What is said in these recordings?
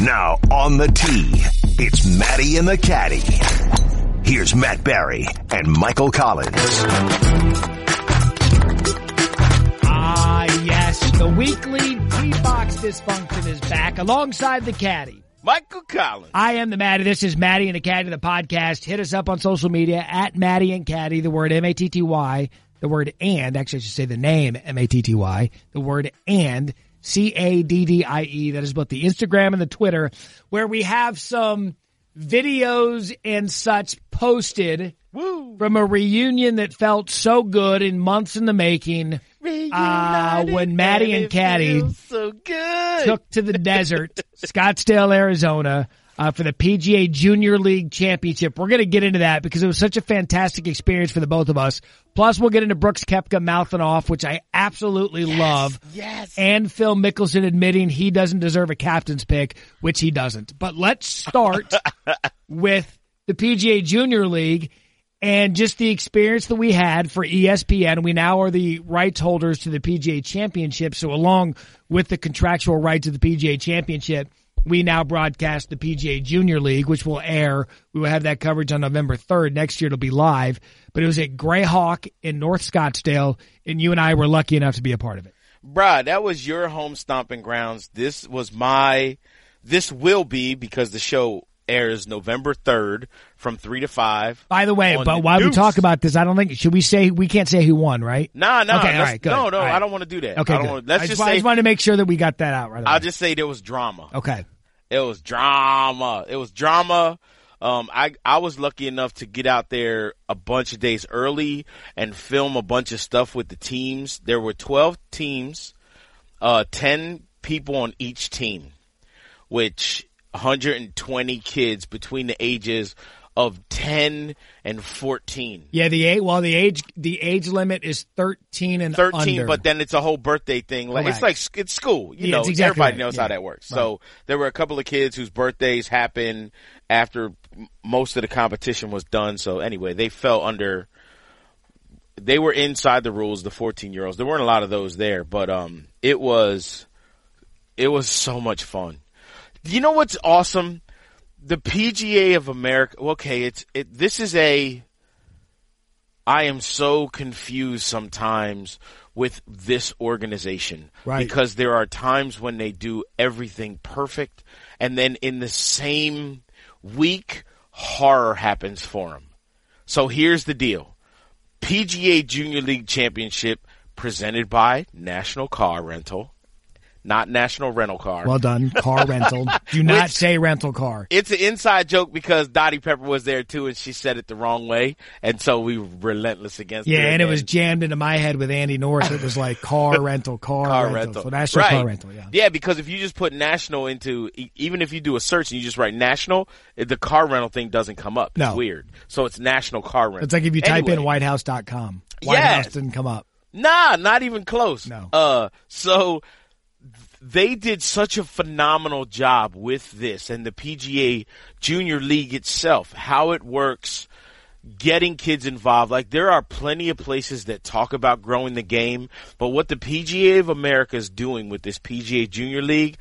Now on the tee, it's Matty and the Caddie. Here's Matt Barrie and Michael Collins. Ah, yes. The weekly tee box dysfunction is back alongside the caddy. Michael Collins. I am the Matty. This is Matty and the Caddie, the podcast. Hit us up on social media at Matty and Caddie, the word M-A-T-T-Y, the word and, actually I should say the name M-A-T-T-Y, the word and, C-A-D-D-I-E. That is both the Instagram and the Twitter, where we have some videos and such posted Woo. from a reunion that felt so good in months in the making. Uh, when Matty and Caddie so took to the desert, Scottsdale, Arizona, uh, for the PGA Junior League Championship. We're going to get into that because it was such a fantastic experience for the both of us. Plus, we'll get into Brooks Koepka mouthing off, which I absolutely love. yes. And Phil Mickelson admitting he doesn't deserve a captain's pick, which he doesn't. But let's start with the PGA Junior League and just the experience that we had for ESPN. We now are the rights holders to the PGA Championship. So along with the contractual rights of the PGA Championship, we now broadcast the PGA Junior League, which will air. We will have that coverage on November 3rd. Next year it'll be live, but it was at Greyhawk in North Scottsdale and you and I were lucky enough to be a part of it. Bruh, that was your home stomping grounds. This was my, this will be because the show airs November 3rd from 3 to 5. By the way, but the while we talk about this, I don't think, should we say, we can't say who won, right? Nah, nah. Okay, all good. No, no, right. I don't want to do that. Okay, I don't wanna- let's I just I say, just wanted to make sure that we got that out right away. I'll just say there was drama. okay. It was drama. It was drama. Um, I I was lucky enough to get out there a bunch of days early and film a bunch of stuff with the teams. There were twelve teams, uh, ten people on each team, which 120 kids between the ages of 10 and 14. Yeah, the age, well, the age, the age limit is 13 and 13, under. but then it's a whole birthday thing. Like it's like it's school. You Yeah, know, exactly everybody right. knows Yeah. how that works. So there were a couple of kids whose birthdays happened after most of the competition was done. So anyway, they fell under. They were inside the rules. The 14 year olds. There weren't a lot of those there, but um, it was, it was so much fun. You know what's awesome? The PGA of America. Okay, it's it. This is a. I am so confused sometimes with this organization Right. because there are times when they do everything perfect, and then in the same week, horror happens for them. So here's the deal: PGA Junior League Championship presented by National Car Rental, not National Rental Car. well done. Car rental. Do not Which- say rental car. it's an inside joke because Dottie Pepper was there too, and she said it the wrong way, and so we were relentless against. Yeah, and it was jammed into my head with Andy North. It was like car rental, car, car rental. rental. So national right. car rental, yeah. Yeah, because if you just put national into, even if you do a search and you just write national, the car rental thing doesn't come up. It's No. weird. So it's national car rental. It's like if you type in Anyway. whitehouse.com. White Yes. House didn't come up. Nah, not even close. No. Uh, so they did such a phenomenal job with this and the PGA Junior League itself, how it works, getting kids involved. Like there are plenty of places that talk about growing the game, but what the PGA of America is doing with this PGA Junior League,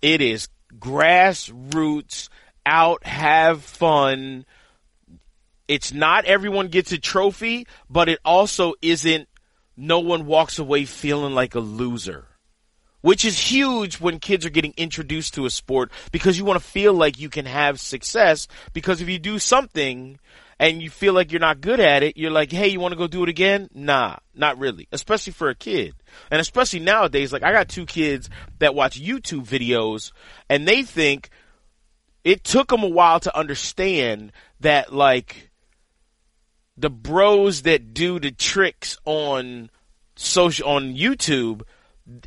it is grassroots, out, have fun. It's not everyone gets a trophy, but it also isn't no one walks away feeling like a loser. Which is huge when kids are getting introduced to a sport because you want to feel like you can have success because if you do something and you feel like you're not good at it, you're like, hey, you want to go do it again? Nah, not really. Especially for a kid. And especially nowadays, like I got two kids that watch YouTube videos and they think it took them a while to understand that like the bros that do the tricks on social on YouTube,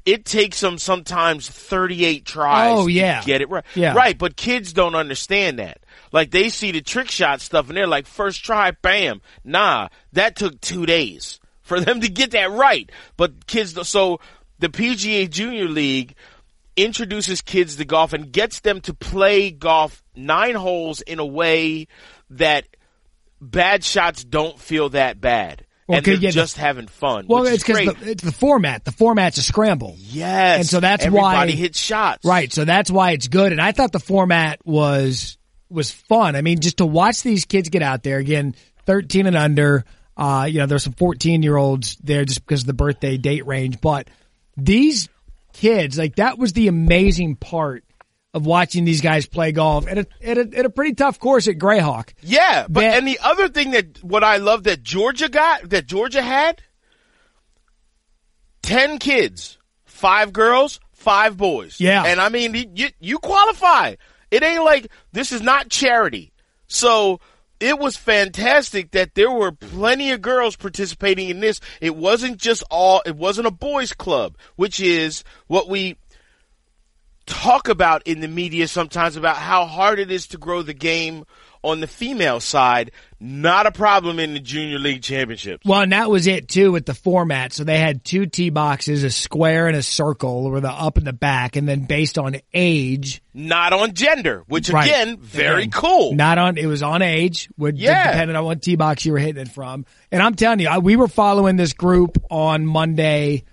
it takes them sometimes 38 tries Oh, yeah. to get it right. Yeah. Right, but kids don't understand that. Like they see the trick shot stuff and they're like first try bam. Nah, that took 2 days for them to get that right. But kids so the PGA Junior League introduces kids to golf and gets them to play golf nine holes in a way that bad shots don't feel that bad. Well, and they're yeah, the- just having fun. Well, it's because the, it's the format. The format's a scramble. yes, and so that's everybody why- everybody hits shots. Right. So that's why it's good. And I thought the format was was fun. I mean, just to watch these kids get out there again, thirteen and under. Uh, you know, there's some fourteen year olds there just because of the birthday date range, but these kids, like that was the amazing part of watching these guys play golf at a at a, at a pretty tough course at Greyhawk. Yeah, but That- and the other thing that what I love that Georgia got that Georgia had ten kids, five girls, five boys. Yeah. and I mean you- you you qualify. It ain't like this is not charity. So it was fantastic that there were plenty of girls participating in this. It wasn't just all. It wasn't a boys club, which is what we talk about in the media sometimes about how hard it is to grow the game on the female side. Not a problem in the junior league championships. Well, and that was it too with the format. So they had two tee boxes, a square and a circle, or the up and the back, and then based on age, Not on gender, which Right. again, very Again, cool. Not on. It was on age. Would Yeah. depending on what tee box you were hitting it from. And I'm telling you, I, we were following this group on Monday.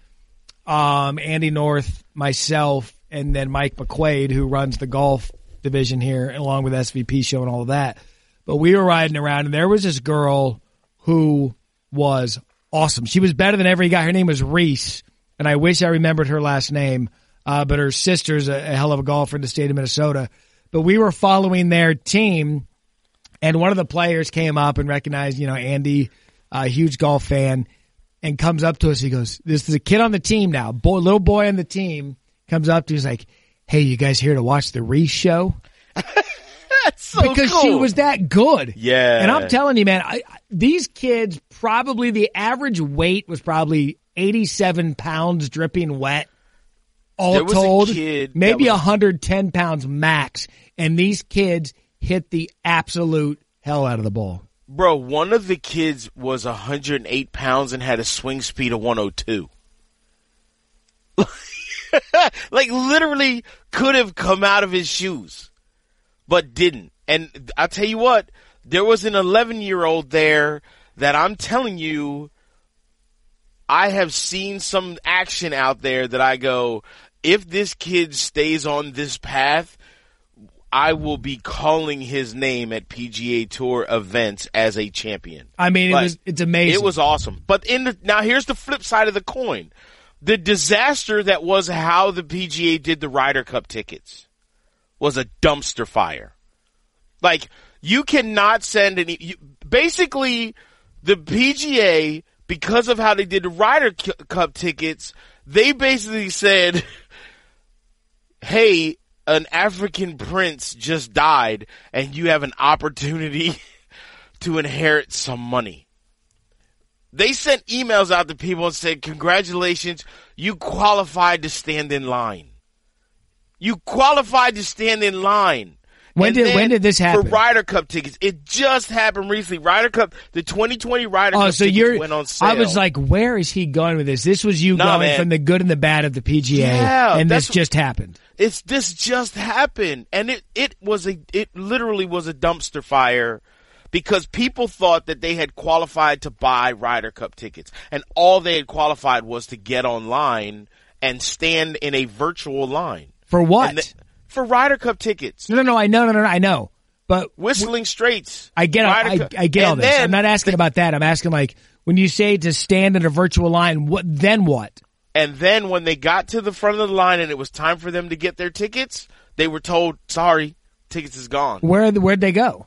Um, Andy North, myself, and then Mike McQuaid, who runs the golf division here, along with SVP show and all of that. But we were riding around, and there was this girl who was awesome. She was better than every guy. Her name was Reese, and I wish I remembered her last name. Uh, but her sister's a, a hell of a golfer in the state of Minnesota. But we were following their team, and one of the players came up and recognized, you know, Andy, a huge golf fan, and comes up to us. He goes, "This is a kid on the team now, boy, little boy on the team." Comes up to us like, "Hey, you guys here to watch the Reese show?" That's so because she was that good. Yeah. And I'm telling you, man, I, these kids probably the average weight was probably 87 pounds dripping wet. All There was a told, kid maybe was- 110 pounds max. And these kids hit the absolute hell out of the ball. Bro, one of the kids was 108 pounds and had a swing speed of 102. like literally could have come out of his shoes, but didn't. And I'll tell you what, there was an 11 year old there that I'm telling you, I have seen some action out there that I go, if this kid stays on this path, I will be calling his name at PGA Tour events as a champion. I mean, it was, it's amazing. It was awesome. But in the, now here's the flip side of the coin. The disaster that was how the PGA did the Ryder Cup tickets was a dumpster fire. Like you cannot send any. You, basically, the PGA because of how they did the Ryder Cu- Cup tickets, they basically said, "Hey, an African prince just died, and you have an opportunity to inherit some money." They sent emails out to people and said, "Congratulations, you qualified to stand in line. You qualified to stand in line." When And did- when did this happen? For Ryder Cup tickets, it just happened recently. Ryder Cup, the 2020 Ryder Oh, Cup so you're. went on sale. I was like, where is he going with this? This was you Nah, going man. from the good and the bad of the PGA, Yeah, and this just happened. it's this just happened and it it was a it literally was a dumpster fire because people thought that they had qualified to buy Ryder Cup tickets and all they had qualified was to get online and stand in a virtual line For what? The- for Ryder Cup tickets no, no, no. I know, no, no, no. I know. But whistling straits I get, I, I get all this. then I'm not asking about that. I'm asking like when you say to stand in a virtual line, what then? What? And then when they got to the front of the line and it was time for them to get their tickets, they were told, "Sorry, tickets is gone." Where where'd they go?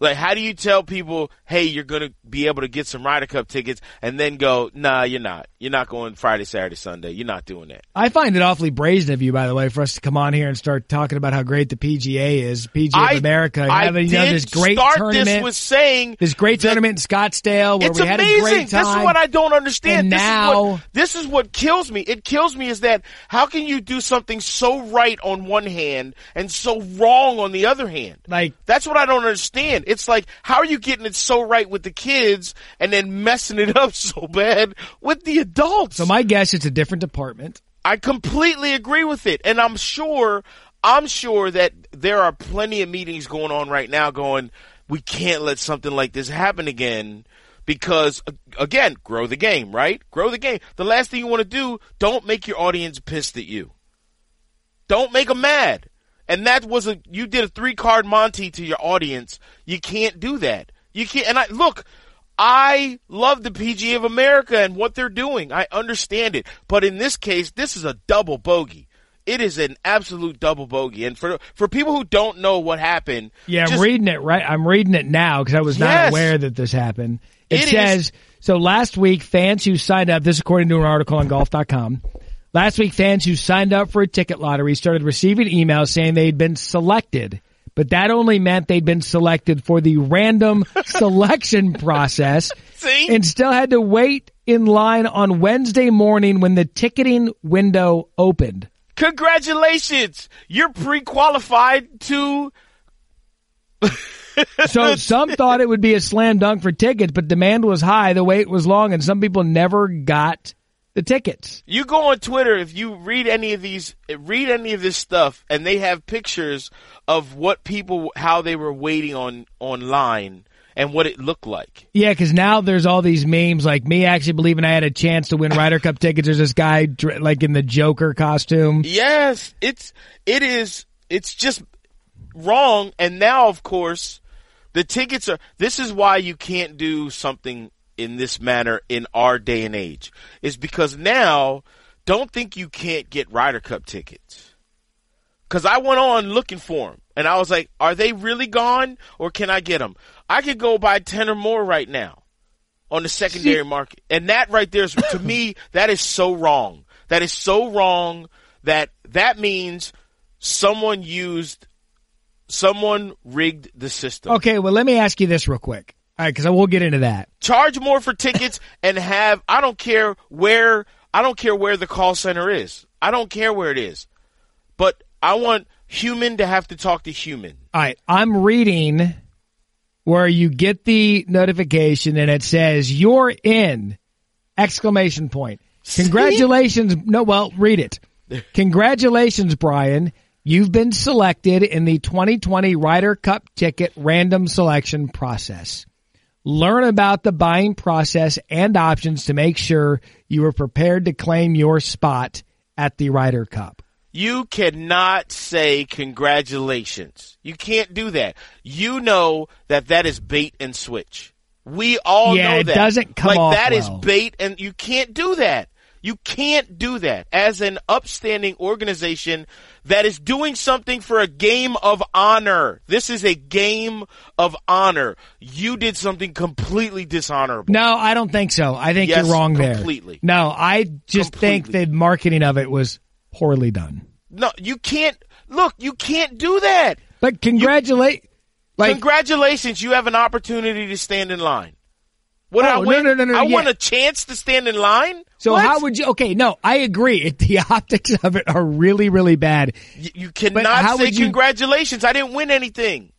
Like, how do you tell people, hey, you're going to be able to get some Ryder Cup tickets and then go, nah, you're not. You're not going Friday, Saturday, Sunday. You're not doing that. I find it awfully brazen of you, by the way, for us to come on here and start talking about how great the PGA is, PGA of America, I having you know, this great start tournament, this with saying this great tournament in Scottsdale where we had a great time. This is what I don't understand. And this now- is what, this is what kills me. It kills me is that how can you do something so right on one hand and so wrong on the other hand? like That's what I don't understand. It's like, how are you getting it so right with the kids and then messing it up so bad with the adults? so. My guess it's a different department. I completely agree with it. And I'm sure, I'm sure that there are plenty of meetings going on right now going, we can't let something like this happen again because again, grow the game, right? Grow the game. The last thing you want to do, don't make your audience pissed at you. Don't make them mad. And that was a, you did a three card Monty to your audience. You can't do that. You can't, and I, look, I love the PGA of America and what they're doing. I understand it. But in this case, this is a double bogey. It is an absolute double bogey. And for for people who don't know what happened, yeah, just, I'm reading it right. I'm reading it now because I was not Yes. aware that this happened. It, It says is- so. Last week, fans who signed up. This is according to an article on Golf.com. Last week, fans who signed up for a ticket lottery started receiving emails saying they'd been selected, but that only meant they'd been selected for the random selection process See? and still had to wait in line on Wednesday morning when the ticketing window opened. congratulations, you're pre-qualified to. So some thought it would be a slam dunk for tickets, but demand was high, the wait was long, and some people never got the tickets. You go on Twitter if you read any of these, read any of this stuff, and they have pictures of what people, how they were waiting on online and what it looked like. Yeah, because now there's all these memes like me actually believing I had a chance to win Ryder Cup tickets. There's this guy like in the Joker costume. Yes, it's it is it's just wrong and now of course the tickets are this is why you can't do something in this manner in our day and age is because now don't think you can't get Ryder Cup tickets. Cuz I went on looking for them and I was like are they really gone or can I get them? I could go buy 10 or more right now on the secondary market. And that right there is, to me, that is so wrong. That is so wrong that that means someone used, someone rigged the system. Okay, well let me ask you this real quick. All right, because I will get into that. Charge more for tickets and have, I don't care where, I don't care where the call center is. I don't care where it is. But I want human to have to talk to human. All right, I'm reading where you get the notification and it says you're in exclamation point. Congratulations. No, well, read it. Congratulations, Brian. You've been selected in the 2020 Ryder Cup ticket random selection process. Learn about the buying process and options to make sure you are prepared to claim your spot at the Ryder Cup. You cannot say congratulations. You can't do that. You know that that is bait and switch. We all Yeah, know it that. doesn't come like off that is well. bait and you can't do that. You can't do that as an upstanding organization that is doing something for a game of honor. This is a game of honor. You did something completely dishonorable. No, I don't think so. I think Yes, you're wrong there. completely. No, I just think the marketing of it was poorly done. No, you can't. Look, you can't do that. But congratulate, like, Congratulations, you have an opportunity to stand in line. What Oh, I no, win? no, no, no, I yeah. won a chance to stand in line. so What? how would you? Okay, no, I agree. The optics of it are really, really bad. Y- you cannot say would you- congratulations? I didn't win anything.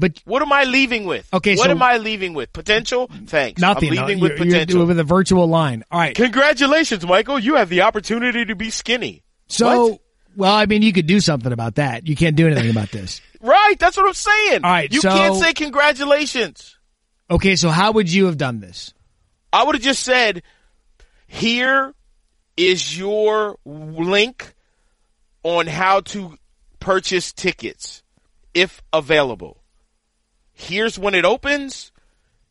But What am I leaving with? Okay, what so- am I leaving with? Potential? Thanks. nothing. I'm no, leaving you're, with you're potential. with a virtual line. All right. Congratulations, Michael. You have the opportunity to be skinny. So, What? well, I mean, you could do something about that. You can't do anything about this. Right, that's what I'm saying. All right, you so- can't say congratulations. Okay, so how would you have done this? I would have just said, here is your link on how to purchase tickets if available. Here's when it opens.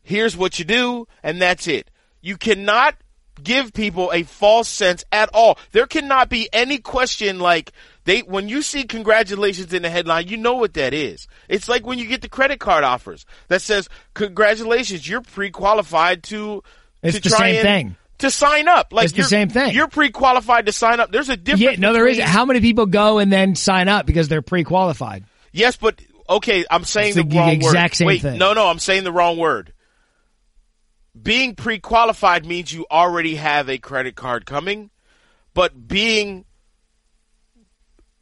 Here's what you do. And that's it. You cannot give people a false sense at all. There cannot be any question like they, when you see congratulations in the headline, you know what that is. It's like when you get the credit card offers that says, congratulations, you're pre-qualified to, It's to the try same and- thing. To sign up. Like It's the same thing. You're pre-qualified to sign up. There's a difference. Yeah, no, there is. How many people go and then sign up because they're pre-qualified? Yes, but okay, I'm saying It's the, the wrong exact word. same Wait, thing. no, no, I'm saying the wrong word. Being pre-qualified means you already have a credit card coming, but being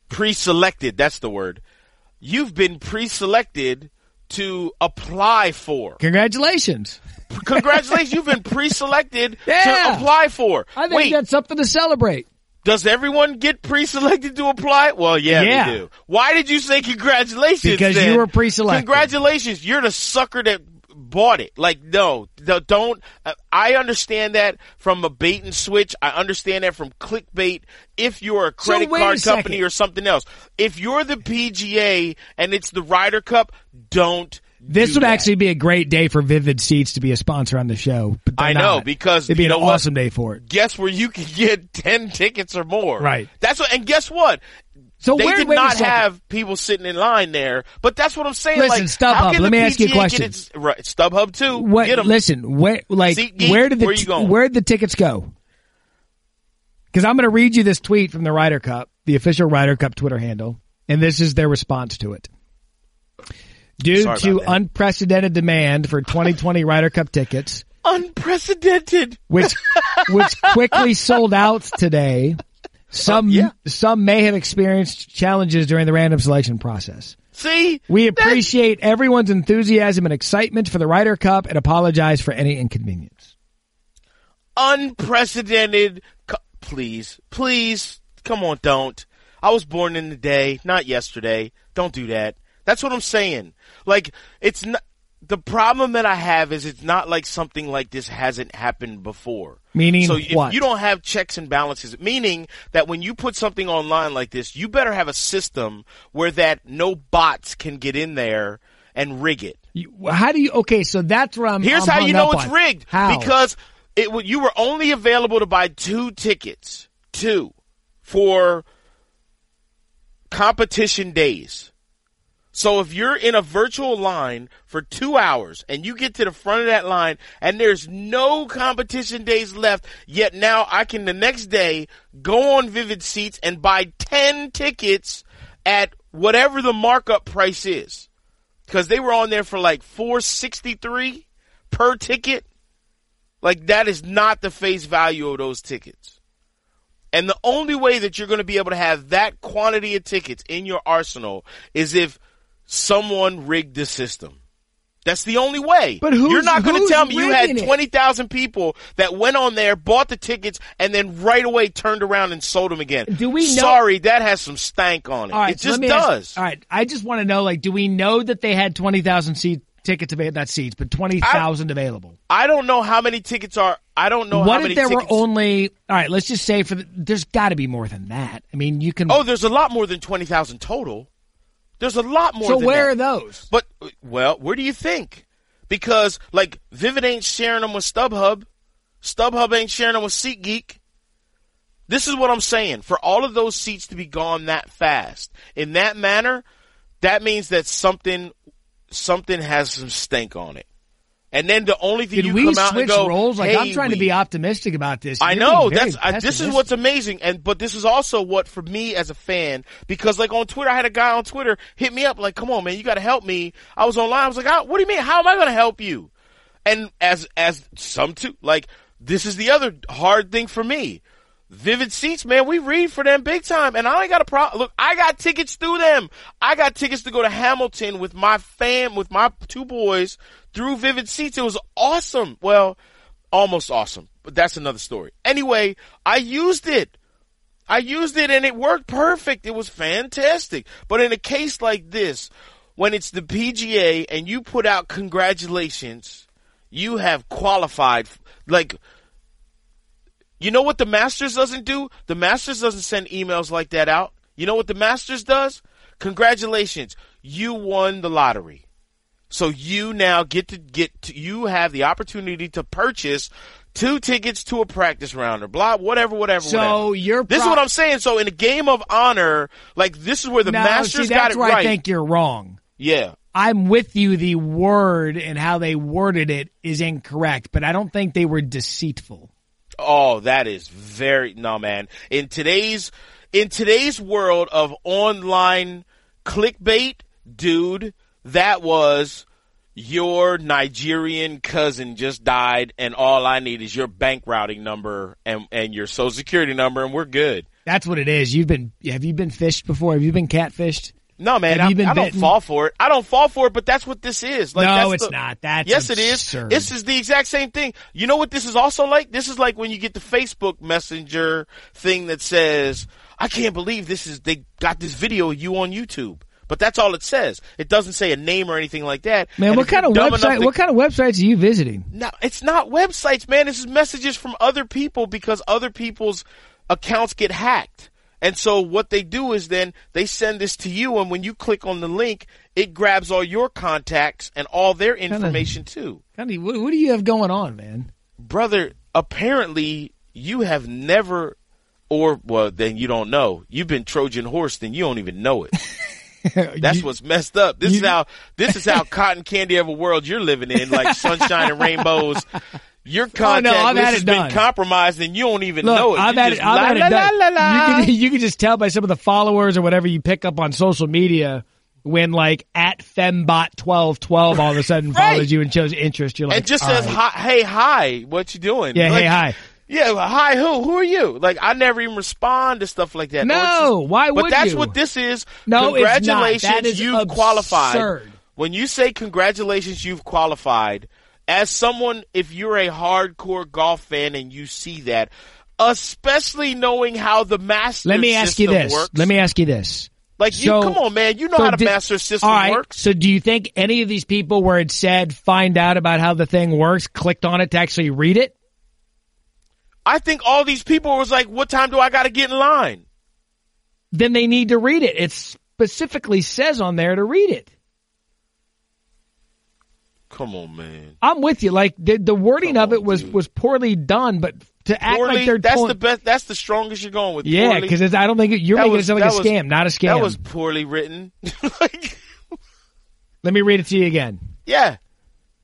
pre-selected, that's the word. You've been pre-selected to apply for. Congratulations. Congratulations, you've been pre-selected Yeah. to apply for. I think Wait, that's something to celebrate. Does everyone get pre-selected to apply? Well, yeah, Yeah. they do. Why did you say congratulations? Because then? you were pre-selected. Congratulations, you're the sucker that bought it. Like, no, don't. uh, I understand that from a bait and switch. I understand that from clickbait. If you're a So credit a card company or something else, if you're the PGA and it's the Ryder Cup, don't. This would that. actually be a great day for Vivid Seats to be a sponsor on the show. But I know, not. because it'd be an know awesome day for it. guess where you can get 10 tickets or more. Right. That's what, and guess what? So they where, did not have people sitting in line there, but that's what I'm saying. Listen, like, StubHub, let me ask you a question. Its, right, StubHub too. What? Get. Listen, where like SeatGeek, where did the where where did the tickets go? Because I'm going to read you this tweet from the Ryder Cup, the official Ryder Cup Twitter handle, and this is their response to it. Due Sorry to unprecedented demand for 2020 Ryder Cup tickets, Unprecedented. which which quickly sold out today. Some Uh, yeah. some may have experienced challenges during the random selection process. See, We That's- appreciate everyone's enthusiasm and excitement for the Ryder Cup and apologize for any inconvenience. unprecedented. co- Please, please, come on, don't. I was born in the day, not yesterday. Don't do that. That's what I'm saying. Like, it's not, the problem that I have is it's not like something like this hasn't happened before. Meaning so if what? you don't have checks and balances, meaning that when you put something online like this, you better have a system where that no bots can get in there and rig it. You- How do you? Okay, so that's where I'm. Here's I'm how you know it's on. rigged. How? Because it you were only available to buy two tickets, two, for competition days. So if you're in a virtual line for two hours and you get to the front of that line and there's no competition days left, yet now I can the next day go on Vivid Seats and buy 10 tickets at whatever the markup price is. Cause they were on there for like 463 per ticket. Like that is not the face value of those tickets. And the only way that you're going to be able to have that quantity of tickets in your arsenal is if someone rigged the system. That's the only way. But who's- you're not going to tell me you had 20,000 people that went on there, bought the tickets, and then right away turned around and sold them again. Do we know- Sorry, that has some stank on it. right, it just me ask- does. all right, I just want to know, like, do we know that they had twenty thousand seat tickets available? Not seats, but twenty thousand available. I don't know how many tickets are. I don't know how what if there tickets. were only? All right, let's just say for the, there's got to be more than that. I mean, you can. oh, there's a lot more than 20,000 total. There's a lot more so where that. are those? But well, where do you think? Because like Vivid ain't sharing them with StubHub. StubHub ain't sharing them with SeatGeek. This is what I'm saying. For all of those seats to be gone that fast in that manner, that means that something something has some stink on it. And then the only thing Did you we come out switch and go, roles? Like I'm "Hey, trying to be optimistic about this. I You're know that's I, this is what's amazing, and but this is also what for me as a fan because like on Twitter, I had a guy on Twitter hit me up like, "Come on, man, you got to help me." I was online, I was like, "Ah, "What do you mean? How am I going to help you?" And as as some too, like this is the other hard thing for me. Vivid Seats, man, we read for them big time, and I ain't got a problem. Look, I got tickets through them. I got tickets to go to Hamilton with my fam, with my two boys through Vivid Seats. It was awesome. Well, almost awesome, but that's another story. Anyway, I used it. I used it and it worked perfect. It was fantastic. But in a case like this, when it's the PGA and you put out congratulations, you have qualified. Like, you know what the Masters doesn't do? The Masters doesn't send emails like that out. You know what the Masters does? Congratulations, you won the lottery. So you now get to get to, you have the opportunity to purchase two tickets to a practice round or blah whatever whatever. So whatever. you're this is what I'm saying. So in a game of honor, like this is where the Now, Masters see, got it right. I think you're wrong. yeah, I'm with you. The word and how they worded it is incorrect, but I don't think they were deceitful. Oh, that is very no man. In today's in today's world of online clickbait, dude, that was your Nigerian cousin just died and all I need is your bank routing number and and your social security number and we're good. That's what it is. You've been have you been phished before? Have you been catfished? No, man, I, I don't bitten? fall for it. I don't fall for it, but that's what this is. Like, No, it's the- not. That's yes, it absurd. is. This is the exact same thing. You know what this is also like? This is like when you get the Facebook Messenger thing that says, "I can't believe this is they got this video of you on YouTube." But that's all it says. It doesn't say a name or anything like that. Man, And what kind of website? to- What kind of websites are you visiting? no, it's not websites, man. This is messages from other people because other people's accounts get hacked. And so what they do is then they send this to you and when you click on the link, it grabs all your contacts and all their information too. Kind of, what, what do you have going on, man? Brother, apparently you have never or well then you don't know. You've been Trojan horse then you don't even know it. That's what's messed up. This is how this is how cotton candy of a world you're living in, like sunshine and rainbows. Your oh, contact Oh, I've list has been done. compromised, and you don't even Look, know it. I've You had just it. I've had it done. la, la, la. You can you can just tell by some of the followers or whatever you pick up on social media when like at fembot twelve twelve all of a sudden Right. follows you and shows interest. You're like, and just says, right. hi, "Hey, hi, what you doing?" Yeah, Like, hey, hi. Yeah, hi. Who? Who are you? Like, I never even respond to stuff like that. No, just- why would you But that's you? what this is. No, it's not. congratulations, That is you've qualified. When you say congratulations, you've qualified. As someone, if you're a hardcore golf fan and you see that, especially knowing how the master Let me ask you this. works, Let me ask you this. like So- you, come on, man, you know So how the did- master system all right, works. So do you think any of these people where it said find out about how the thing works clicked on it to actually read it? I think all these people was like, "What time do I got to get in line?" Then they need to read it. It specifically says on there to read it. Come on, man. I'm with you. Like the, the wording Come of it was dude. was poorly done, but to act Poorly, like they're that's the best. That's the strongest you're going with. yeah, because I don't think it, you're That making was- it sound like a was- scam, not a scam. That was poorly written. like, Let me read it to you again. yeah.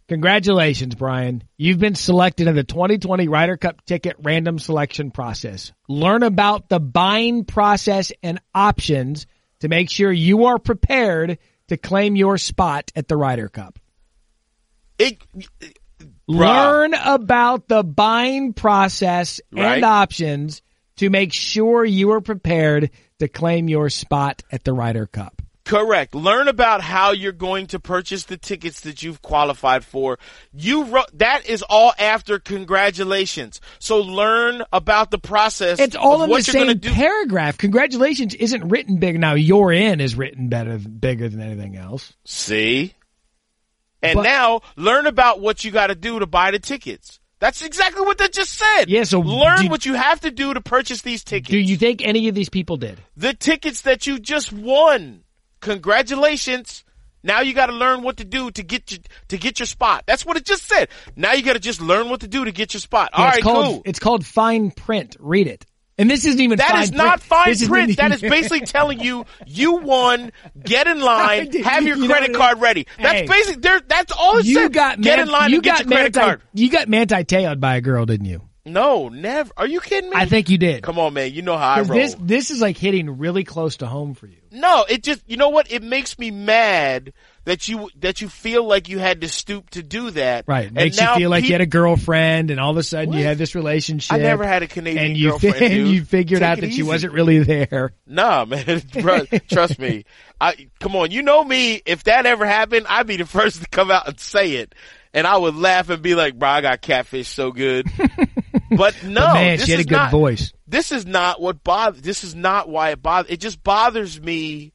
Congratulations, Brian. You've been selected in the 2020 Ryder Cup ticket random selection process. Learn about the buying process and options to make sure you are prepared to claim your spot at the Ryder Cup. It, Learn about the buying process Right. and options to make sure you are prepared to claim your spot at the Ryder Cup. Correct. Learn about how you're going to purchase the tickets that you've qualified for. You wrote that is all after congratulations. So learn about the process. It's all of in what the same do. paragraph. Congratulations isn't written big. Now, you're in is written better, bigger than anything else. See? And But- now learn about what you got to do to buy the tickets. That's exactly what they just said. Yeah, so learn do- what you have to do to purchase these tickets. Do you think any of these people did? the tickets that you just won. Congratulations. Now you got to learn what to do to get your to get your spot. That's what it just said. Now you got to just learn what to do to get your spot. All Yeah, right, it's called, cool. It's called fine print. Read it. And this isn't even That is not fine This print. That is basically telling you you won. Get in line. Have your You credit card ready. That's Hey. basically there. That's all it you said. got get man- in line you and get got your credit manti- card. You got Manti Te'o'd by a girl, didn't you? No, never. Are you kidding me? I think you did. Come on, man. You know how I roll. This this is like hitting really close to home for you. No, it just you know what? It makes me mad that you that you feel like you had to stoop to do that. Right. And Makes you feel like you had a girlfriend and all of a sudden you had this relationship. I never had a Canadian and you girlfriend, and you figured Take out it that she wasn't really there. Nah, man, trust me. I come on, you know me. If that ever happened, I'd be the first to come out and say it, and I would laugh and be like, "Bro, I got catfish so good." but no, But man, this she had a good not, voice. This is not what bothers. This is not why it bothers. It just bothers me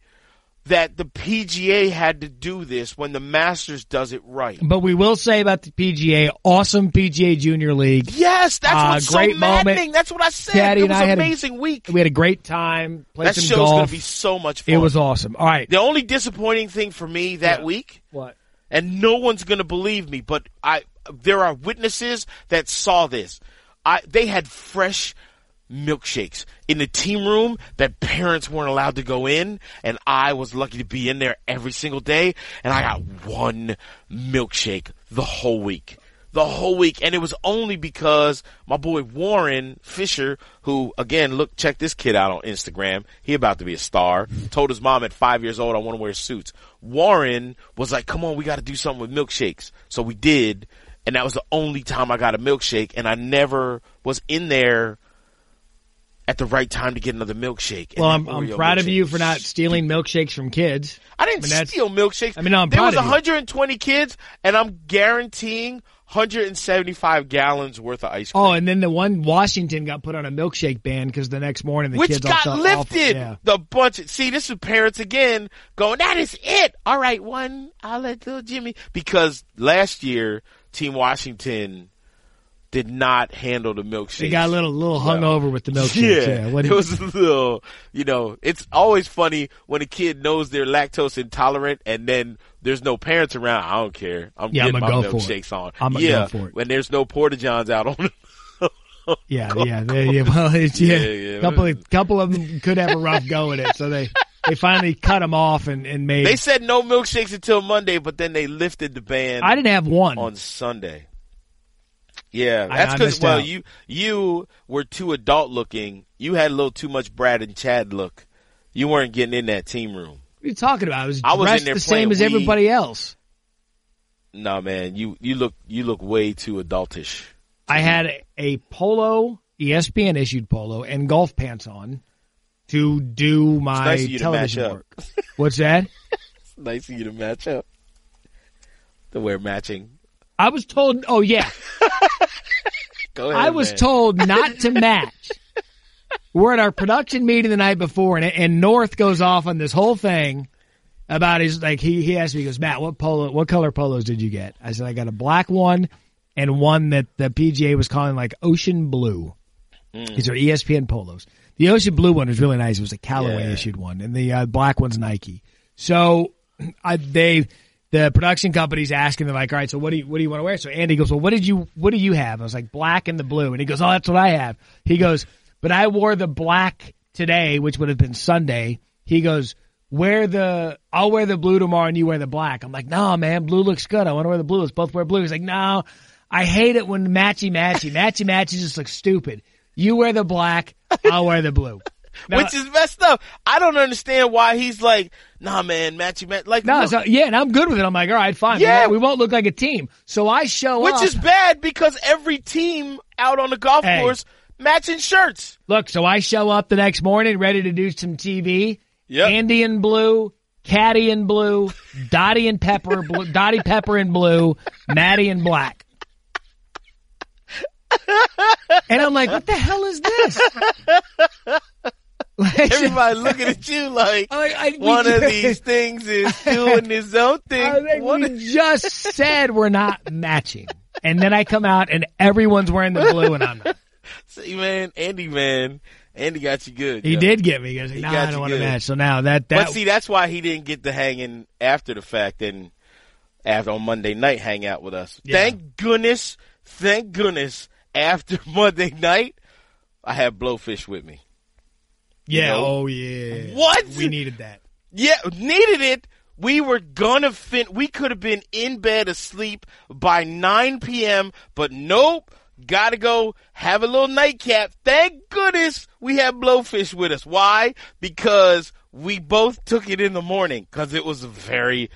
that the PGA had to do this when the Masters does it right. But we will say about the PGA, awesome PGA Junior League. Yes, that's Uh, what's great so maddening. moment. That's what I said. Daddy it was an had a- amazing week. We had a great time. Played That some show's gonna be so much fun. it was awesome. All right. The only disappointing thing for me that Yeah. week, What? and no one's going to believe me, but I there are witnesses that saw this. I they had fresh milkshakes in the team room that parents weren't allowed to go in and I was lucky to be in there every single day and I got one milkshake the whole week. The whole week and it was only because my boy Warren Fisher who again look check this kid out on Instagram. He about to be a star. Told his mom at 5 years old I want to wear suits. Warren was like, "Come on, we got to do something with milkshakes." So we did and that was the only time I got a milkshake and I never was in there at the right time to get another milkshake. Well, I'm, I'm proud of you for not stealing milkshakes from kids. I didn't I mean, steal milkshakes. I mean, no, I'm there proud was of you. 120 kids, and I'm guaranteeing 175 gallons worth of ice oh, cream. Oh, and then the one Washington got put on a milkshake ban because the next morning the which kids all got felt lifted. awful. Yeah. The bunch. See, this is parents again going. That is it. All right, one. I'll let little Jimmy because last year Team Washington did not handle the milkshake. They got a little little hungover with the milkshake. Yeah, Yeah, What it was a little, you know, it's always funny when a kid knows they're lactose intolerant and then there's no parents around. I don't care. I'm Yeah, getting I'ma my go for it. milkshakes on. I'ma yeah, go for it. when there's no porta johns out on. yeah, yeah, they- yeah. Well, it's, yeah, Yeah, yeah. couple couple of them could have a rough go at it, so they they finally cut them off and and made. they said no milkshakes until Monday, but then they lifted the ban I didn't have one. on Sunday. Yeah, that's because well, out. you you were too adult looking. You had a little too much Brad and Chad look. You weren't getting in that team room. What are you talking about? I was I was dressed the same as Wii. everybody else. No, man, you you look you look way too adultish. I had a polo, E ESPN issued polo, and golf pants on to do my nice to match television work. What's that? it's nice of you to match up. To wear matching. I was told. Oh yeah, Go ahead. I was man. told not to match. We're at our production meeting the night before, and, and North goes off on this whole thing about his like he he asked me he goes Matt what polo what color polos did you get? I said I got a black one and one that the PGA was calling like ocean blue. Mm. These are ESPN polos. The ocean blue one was really nice. It was a Callaway Yeah. issued one, and the uh, black one's Nike. So I, they the production company's asking they're like, all right, so what do you what do you want to wear? So Andy goes, well, what did you what do you have? I was like, black and the blue, and he goes, oh, that's what I have. He goes, but I wore the black today, which would have been Sunday. He goes, wear the I'll wear the blue tomorrow, and you wear the black. I'm like, no, man, blue looks good. I want to wear the blue. Let's both wear blue. He's like, no, I hate it when matchy matchy matchy matchy just looks stupid. You wear the black, I'll wear the blue. Now- Which is messed up. I don't understand why he's like, nah, man, matchy match. Like, No, look, so, yeah, and I'm good with it. I'm like, all right, fine. Yeah. We, won't, we won't look like a team. So I show which up. Which is bad because every team out on the golf Hey. course matching shirts. look, so I show up the next morning ready to do some TV. Yep. Andy in blue, Caddie in blue, Dottie and Pepper, blue, Dottie Pepper in blue, Matty in black. And I'm like, what the hell is this? Like, Everybody looking at you like like, I- one of these things is doing his own thing. Think One we of- just said we're not matching. And then I come out and everyone's wearing the blue and I'm not. See, man, Andy, man, Andy got you good. He yo. did get me. He nah, I don't want to match. So now that, that, But see, that's why he didn't get the hanging after the fact and after on Monday night hang out with us. Yeah. Thank goodness, thank goodness, after Monday night, I had Blowfish with me. yeah, know? oh yeah. What? We needed that. Yeah, needed it. We were gonna fin. We could have been in bed asleep by 9 p.m., but nope. Gotta go have a little nightcap. Thank goodness we had Blowfish with us. Why? Because we both took it in the morning because it was a very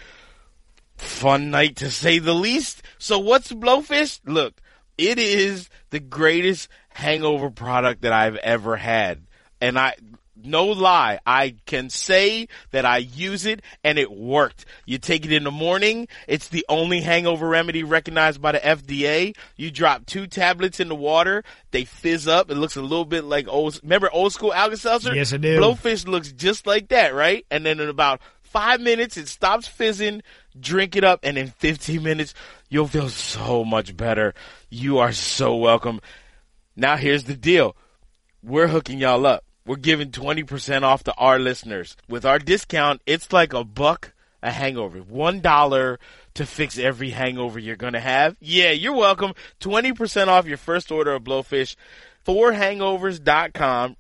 fun night to say the least. So what's Blowfish? Look, it is the greatest hangover product that I've ever had. And I, no lie, I can say that I use it and it worked. You take it in the morning. It's the only hangover remedy recognized by the FDA. You drop two tablets in the water. They fizz up. It looks a little bit like old, remember old school Alka-Seltzer? Yes, I do. Blowfish looks just like that, right? And then in about five minutes, it stops fizzing. Drink it up, and in 15 minutes, you'll feel so much better. You are so welcome. Now, here's the deal we're hooking y'all up. We're giving 20% off to our listeners. With our discount, it's like a buck a hangover. One dollar to fix every hangover you're gonna have. Yeah, you're welcome. 20% off your first order of Blowfish. Forhangovers.com.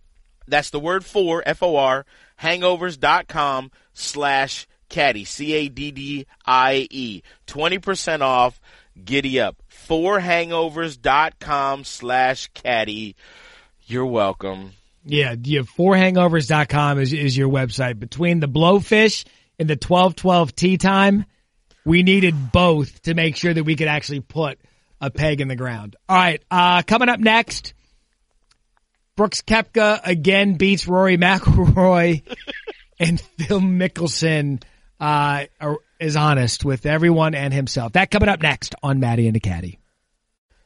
That's the word for, F-O-R, hangovers.com slash caddy, C-A-D-D-I-E. 20% off, giddy up. Forhangovers.com slash caddy. You're welcome. Yeah, you yeah. Forhangovers.com is, is your website. Between the blowfish and the 1212 tee time, we needed both to make sure that we could actually put a peg in the ground. All right. Uh, coming up next, Brooks Koepka again beats Rory McIlroy, and Phil Mickelson uh, is honest with everyone and himself. That coming up next on Matty and the Caddie.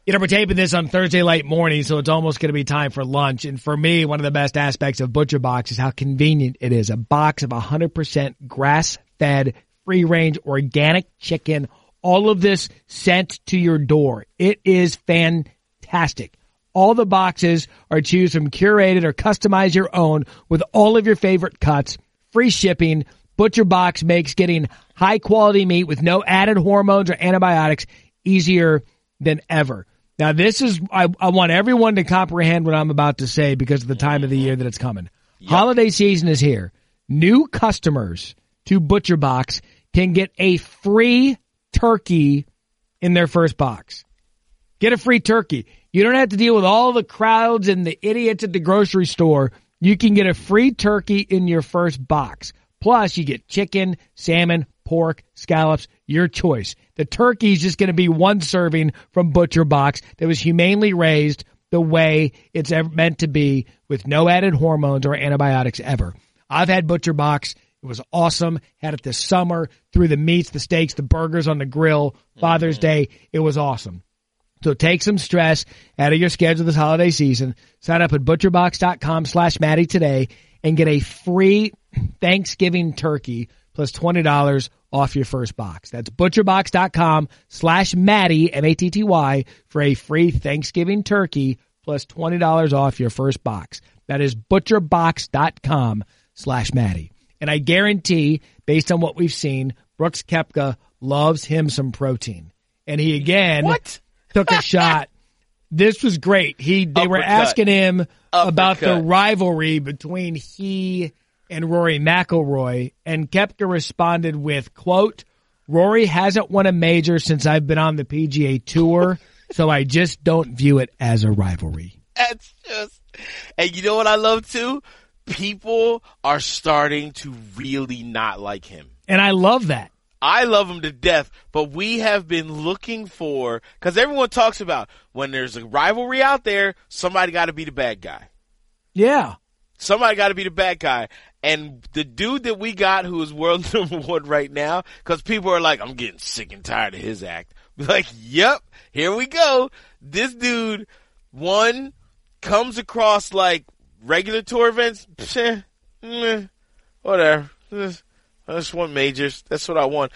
You know, we're taping this on Thursday late morning, so it's almost going to be time for lunch. And for me, one of the best aspects of Butcher Box is how convenient it is. A box of 100% grass fed, free range, organic chicken. All of this sent to your door. It is fantastic. All the boxes are choose from curated or customize your own with all of your favorite cuts, free shipping. Butcher Box makes getting high quality meat with no added hormones or antibiotics easier than ever. Now, this is, I, I, want everyone to comprehend what I'm about to say because of the time of the year that it's coming. Yep. Holiday season is here. New customers to Butcher Box can get a free turkey in their first box. Get a free turkey. You don't have to deal with all the crowds and the idiots at the grocery store. You can get a free turkey in your first box. Plus, you get chicken, salmon, pork, scallops, your choice. The turkey is just going to be one serving from Butcher Box that was humanely raised the way it's ever meant to be with no added hormones or antibiotics ever. I've had Butcher Box. It was awesome. Had it this summer through the meats, the steaks, the burgers on the grill, Father's mm-hmm. Day. It was awesome. So take some stress out of your schedule this holiday season. Sign up at butcherbox.com slash Matty today and get a free Thanksgiving turkey plus $20 off your first box. That's butcherbox.com slash Matty, M-A-T-T-Y, for a free Thanksgiving turkey plus $20 off your first box. That is butcherbox.com slash Matty. And I guarantee, based on what we've seen, Brooks Koepka loves him some protein. And he again what? took a shot. This was great. He they Uppercut. were asking him Uppercut. about the rivalry between he and Rory McIlroy, and Koepka responded with, quote, Rory hasn't won a major since I've been on the PGA Tour, so I just don't view it as a rivalry. That's just, and you know what I love too? People are starting to really not like him. And I love that. I love him to death, but we have been looking for, cause everyone talks about when there's a rivalry out there, somebody gotta be the bad guy. Yeah. Somebody got to be the bad guy. And the dude that we got who is world number one right now, because people are like, I'm getting sick and tired of his act. Like, yep, here we go. This dude, one, comes across like regular tour events. Psh, eh, meh, whatever. I just want majors. That's what I want.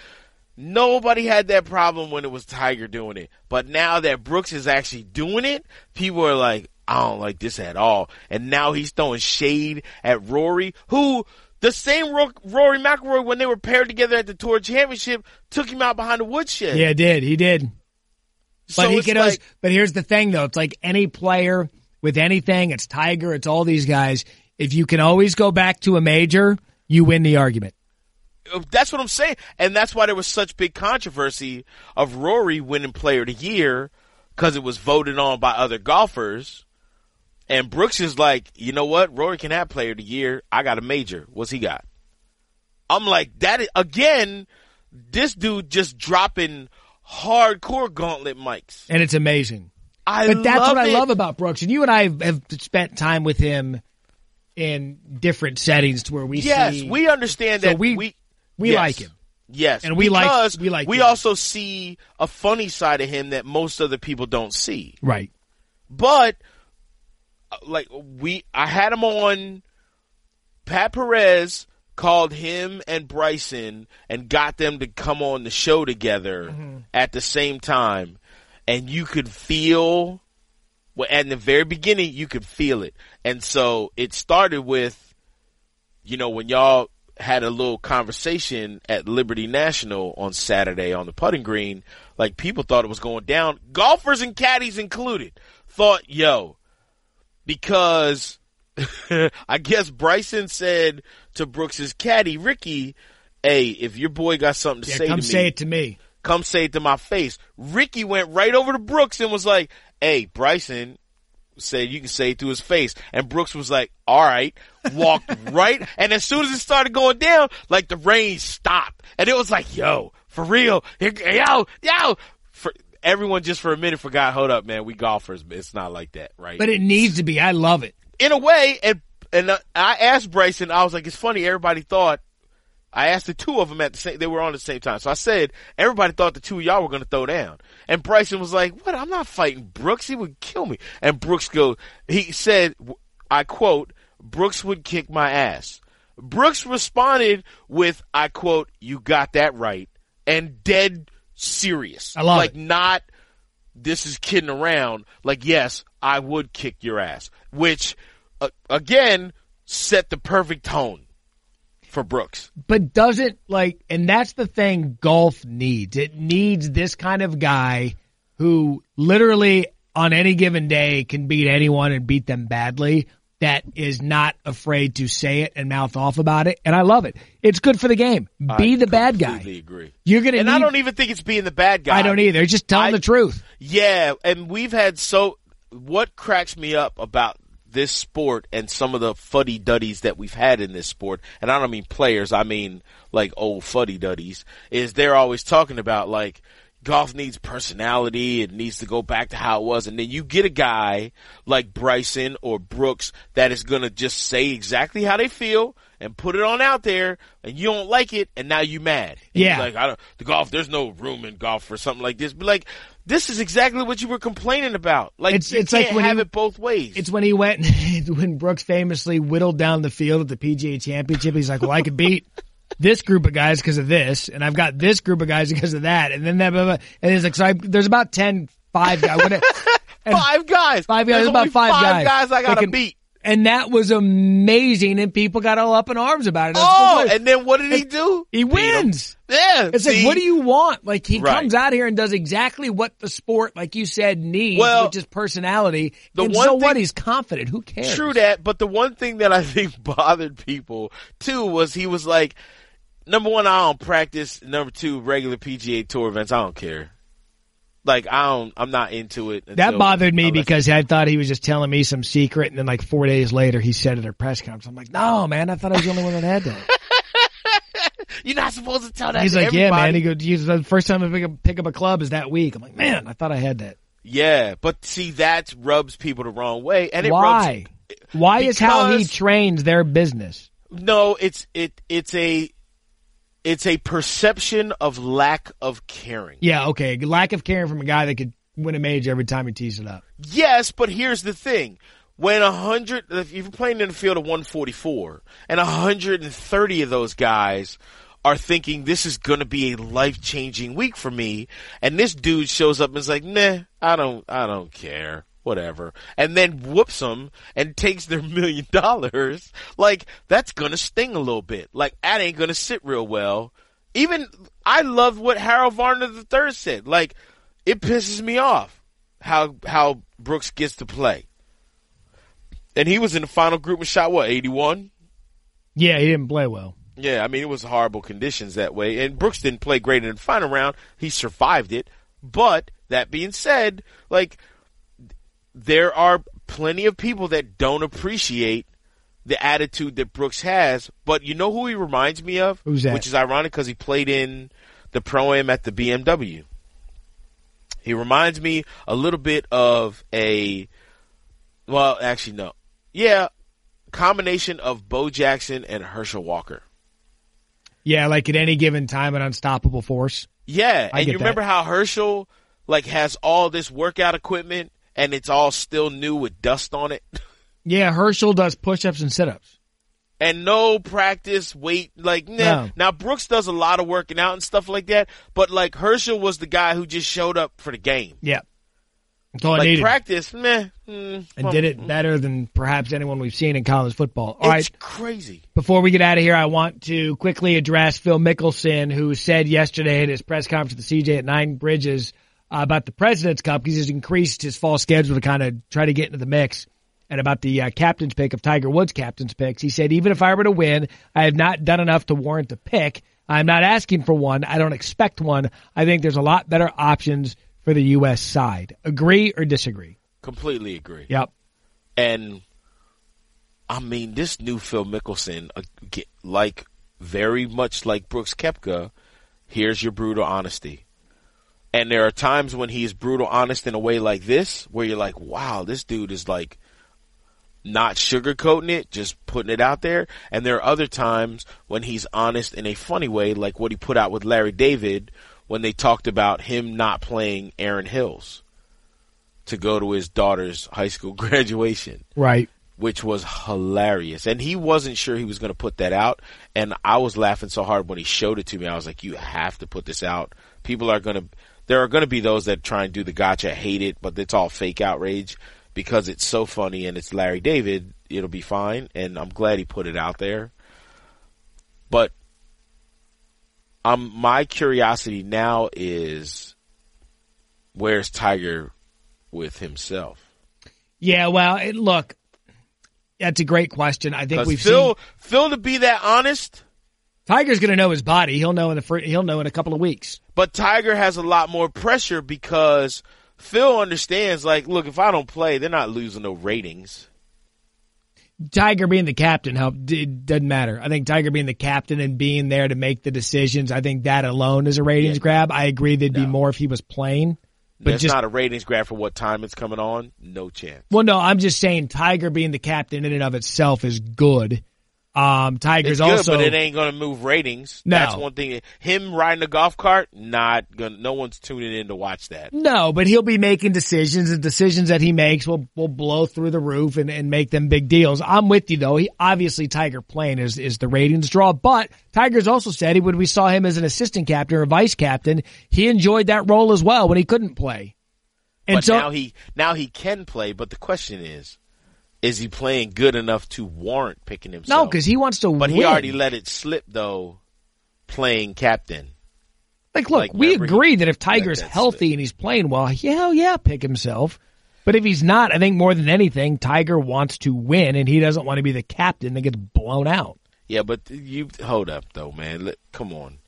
Nobody had that problem when it was Tiger doing it. But now that Brooks is actually doing it, people are like, I don't like this at all. And now he's throwing shade at Rory, who the same Rory McIlroy when they were paired together at the Tour Championship took him out behind the woodshed. Yeah, did he did. But so he can. Like, but here's the thing, though. It's like any player with anything. It's Tiger. It's all these guys. If you can always go back to a major, you win the argument. Uh, that's what I'm saying, and that's why there was such big controversy of Rory winning Player of the Year because it was voted on by other golfers and Brooks is like, you know what? Rory can have player of the year. I got a major. What's he got? I'm like, that is, again, this dude just dropping hardcore gauntlet mics. And it's amazing. I but that's what it. I love about Brooks. And you and I have, spent time with him in different settings to where we yes, see, we understand so that we we, we yes. like him. Yes, and we like we like. We him. also see a funny side of him that most other people don't see. Right. But like we I had him on Pat Perez called him and Bryson and got them to come on the show together mm-hmm. at the same time. And you could feel well at the very beginning you could feel it. And so it started with you know when y'all had a little conversation at Liberty National on Saturday on the putting green like people thought it was going down. Golfers and caddies included thought yo because I guess Bryson said to Brooks's caddy, Ricky, hey, if your boy got something to yeah, say to me, say it to me. Come say it to my face. Ricky went right over to Brooks and was like, hey, Bryson said you can say it to his face. And Brooks was like, all right, walked right. And as soon as it started going down, like the rain stopped. And it was like, yo, for real, yo, yo, everyone just for a minute forgot, hold up, man, we golfers. It's not like that, right? But it needs to be. I love it. in a way, and and uh, I asked Bryson, I was like, it's funny. Everybody thought I asked the two of them at the same. They were on at the same time, so I said everybody thought the two of y'all were going to throw down. And Bryson was like, "What? I'm not fighting Brooks. He would kill me." And Brooks goes, he said, I quote, "Brooks would kick my ass." Brooks responded with, I quote, "You got that right," and dead serious. I love like it. not this is kidding around. Like, yes, I would kick your ass, which uh, again set the perfect tone for Brooks. but doesn't like, and that's the thing golf needs. It needs this kind of guy who literally on any given day can beat anyone and beat them badly. That is not afraid to say it and mouth off about it, and I love it. It's good for the game. Be I the bad guy. Agree. You're gonna. And need, I don't even think it's being the bad guy. I don't either. Just telling the truth. Yeah, and we've had so what cracks me up about this sport and some of the fuddy duddies that we've had in this sport, and I don't mean players, I mean like old fuddy duddies, is they're always talking about like golf needs personality, it needs to go back to how it was, and then you get a guy like Bryson or Brooks that is gonna just say exactly how they feel and put it on out there, and you don't like it, and now you mad. And Yeah. like I don't the golf. There's no room in golf for something like this. But like, this is exactly what you were complaining about. Like, It's- it's like when have you- it both ways. It's when he went when Brooks famously whittled down the field at the PGA Championship. He's like, "Well, I could beat this group of guys because of this, and I've got this group of guys because of that." And then that, blah, blah, blah. and he's like, "So I, there's about 10, five guys, and, five guys. five guys, There's about only five, guys. guys. I gotta can- beat. and that was amazing, and people got all up in arms about it. Oh, and then what did he do? he wins. Yeah. It's see? like, what do you want? Like he Right. comes out here and does exactly what the sport, like you said, needs, Well, which is personality. the and one so thing- what? He's confident. Who cares? True that, but the one thing that I think bothered people too was he was like, number one, I don't practice. Number two, regular PGA Tour events, I don't care. Like I don't, I'm not into it. That bothered me because I thought he was just telling me some secret, and then like four days later, he said it at a press conference. I'm like, no, man, I thought I was the only one that had that. you're not supposed to tell that. He's like, yeah, man. He goes, "He's the first time I pick up, pick up a club is that week. I'm like, man, I thought I had that. Yeah, but see, that rubs people the wrong way, and it Why? rubs. Why is how he trains their business? No, it's it it's a it's a perception of lack of caring. Yeah, okay. Lack of caring from a guy that could win a major every time he tees it up. Yes, but here's the thing: when a hundred, if you're playing in the field of 144, and 130 of those guys are thinking this is going to be a life changing week for me, and this dude shows up and is like, "Nah, I don't, I don't care." Whatever, and then whoops them and takes their million dollars. Like that's gonna sting a little bit. Like that ain't gonna sit real well. Even I love what Harold Varner III said. Like it pisses me off how how Brooks gets to play. And he was in the final group and shot what, eighty one? Yeah, he didn't play well. Yeah, I mean it was horrible conditions that way. And Brooks didn't play great in the final round. He survived it. But that being said, like there are plenty of people that don't appreciate the attitude that Brooks has. But you know who he reminds me of? Who's that? Which is ironic because he played in the pro am at the BMW. He reminds me a little bit of a, well, actually no, yeah, combination of Bo Jackson and Herschel Walker. Yeah, like at any given time, an unstoppable force. Yeah, I and you remember that. how Herschel like has all this workout equipment and it's all still new with dust on it Yeah, Herschel does push-ups and sit-ups. and no practice weight like nah. No. Now Brooks does a lot of working out and stuff like that, but like Herschel was the guy who just showed up for the game. Yeah, that's all I needed, practice, meh, mm, and well, did it better than perhaps anyone we've seen in college football. All It's right, crazy. Before we get out of here, I want to quickly address Phil Mickelson, who said yesterday at his press conference at the CJ at Nine Bridges uh, about the President's Cup because he's increased his fall schedule to kind of try to get into the mix. And about the uh, captain's pick of Tiger Woods' captain's picks, he said, even if I were to win, I have not done enough to warrant a pick. I'm not asking for one. I don't expect one. I think there's a lot better options for the U.S. side. Agree or disagree? Completely agree. Yep. And I mean, this new Phil Mickelson, uh, like very much like Brooks Koepka, here's your brutal honesty. And there are times when he's brutal honest in a way like this, where you're like, wow, this dude is like not sugarcoating it, just putting it out there. And there are other times when he's honest in a funny way, like what he put out with Larry David when they talked about him not playing Erin Hills to go to his daughter's high school graduation. Right. Which was hilarious. And he wasn't sure he was going to put that out. And I was laughing so hard when he showed it to me. I was like, you have to put this out. People are going to, there are going to be those that try and do the gotcha, hate it, but it's all fake outrage because it's so funny and it's Larry David. It'll be fine. And I'm glad he put it out there. But um, my curiosity now is where's Tiger with himself? Yeah, well, it, look, that's a great question. I think we've Phil, seen Phil to be that honest, Tiger's going to know his body. He'll know in the fir- he'll know in a couple of weeks. But Tiger has a lot more pressure because Phil understands. Like, look, if I don't play, they're not losing no ratings. Tiger being the captain helped. It doesn't matter. I think Tiger being the captain and being there to make the decisions. I think that alone is a ratings Yeah. grab. I agree. There'd be more if he was playing. But There's just not a ratings grab for what time it's coming on. No chance. well, no, I'm just saying Tiger being the captain in and of itself is good. Um, Tiger's It's good, also but it ain't going to move ratings. No. That's one thing. Him riding a golf cart, not gonna. No one's tuning in to watch that. No, but he'll be making decisions. The decisions that he makes will will blow through the roof and, and make them big deals. I'm with you though. He obviously Tiger playing is is the ratings draw, but Tiger's also said he when we saw him as an assistant captain or vice captain, he enjoyed that role as well when he couldn't play. And but so now he now he can play. But the question is, is he playing good enough to warrant picking himself? no, because he wants to win. But win. he already let it slip though, playing captain. like, look, like, we he agree that if Tiger's healthy and he's playing well, yeah, hell yeah, pick himself. But if he's not, I think more than anything, Tiger wants to win, and he doesn't want to be the captain that gets blown out. Yeah, but you hold up though, man. Come on,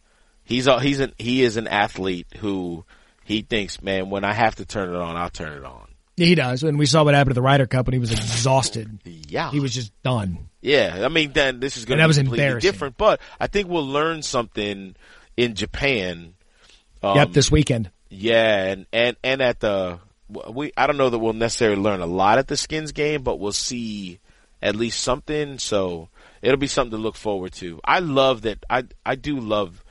he's a, he's an he is an athlete who he thinks, man, when I have to turn it on, I'll turn it on. He does. And we saw what happened to the Ryder Cup and he was exhausted. Yeah, He was just done. Yeah, I mean, then this is going to was be completely different. But I think we'll learn something in Japan. Um, yep, this weekend. Yeah, and and and at the we I don't know that we'll necessarily learn a lot at the Skins game, but we'll see at least something. So it'll be something to look forward to. I love that. I I do love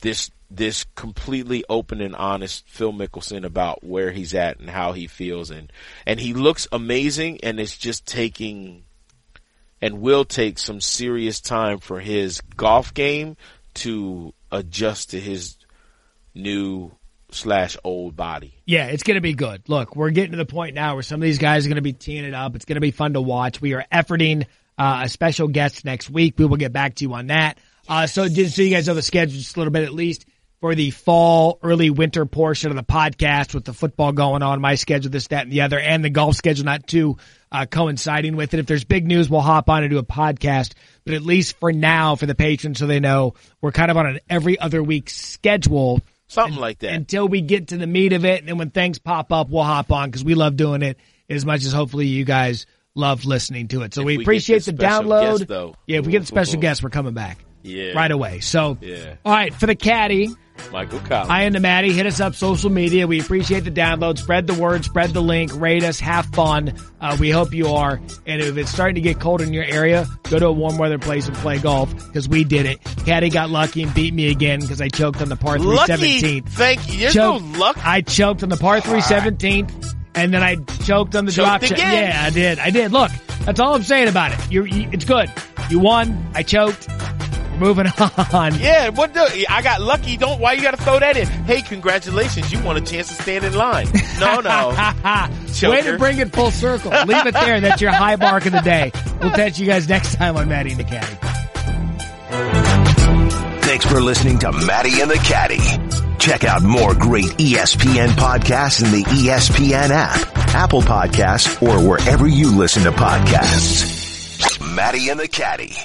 this this completely open and honest Phil Mickelson about where he's at and how he feels and and he looks amazing and it's just taking and will take some serious time for his golf game to adjust to his new slash old body. Yeah, it's going to be good. Look, we're getting to the point now where some of these guys are going to be teeing it up. It's going to be fun to watch. We are efforting uh, a special guest next week. We will get back to you on that. Uh, so just so you guys know the schedule just a little bit at least for the fall, early winter portion of the podcast with the football going on, my schedule, this, that, and the other, and the golf schedule not too uh, coinciding with it. If there's big news, we'll hop on and do a podcast. But at least for now, for the patrons, so they know we're kind of on an every other week schedule Something like that. until we get to the meat of it. And then when things pop up, we'll hop on because we love doing it as much as hopefully you guys love listening to it. So we we appreciate the the download. guest, though. yeah, if we get a special guest, we're coming back yeah. right away. So, Yeah. all right, for the caddy, Michael Collins. I am the Matty. Hit us up social media. We appreciate the download. Spread the word. Spread the link. Rate us. Have fun. Uh, we hope you are. And if it's starting to get cold in your area, go to a warm weather place and play golf because we did it. Caddy got lucky and beat me again because I choked on the par three seventeenth. Thank you. There's Choked- no luck. I choked on the par three seventeenth, and then I choked on the Choked drop shot. again. Yeah, I did. I did. Look, that's all I'm saying about it. You're, you, it's good. You won. I choked. We're moving on. Yeah, what the? I got lucky. Don't. Why you got to throw that in? Hey, congratulations! You won a chance to stand in line. No, no. Way to bring it full circle. Leave it there. That's your high mark of the day. We'll catch you guys next time on Matty and the Caddie. Thanks for listening to Matty and the Caddie. Check out more great ESPN podcasts in the ESPN app, Apple Podcasts, or wherever you listen to podcasts. Matty and the Caddie.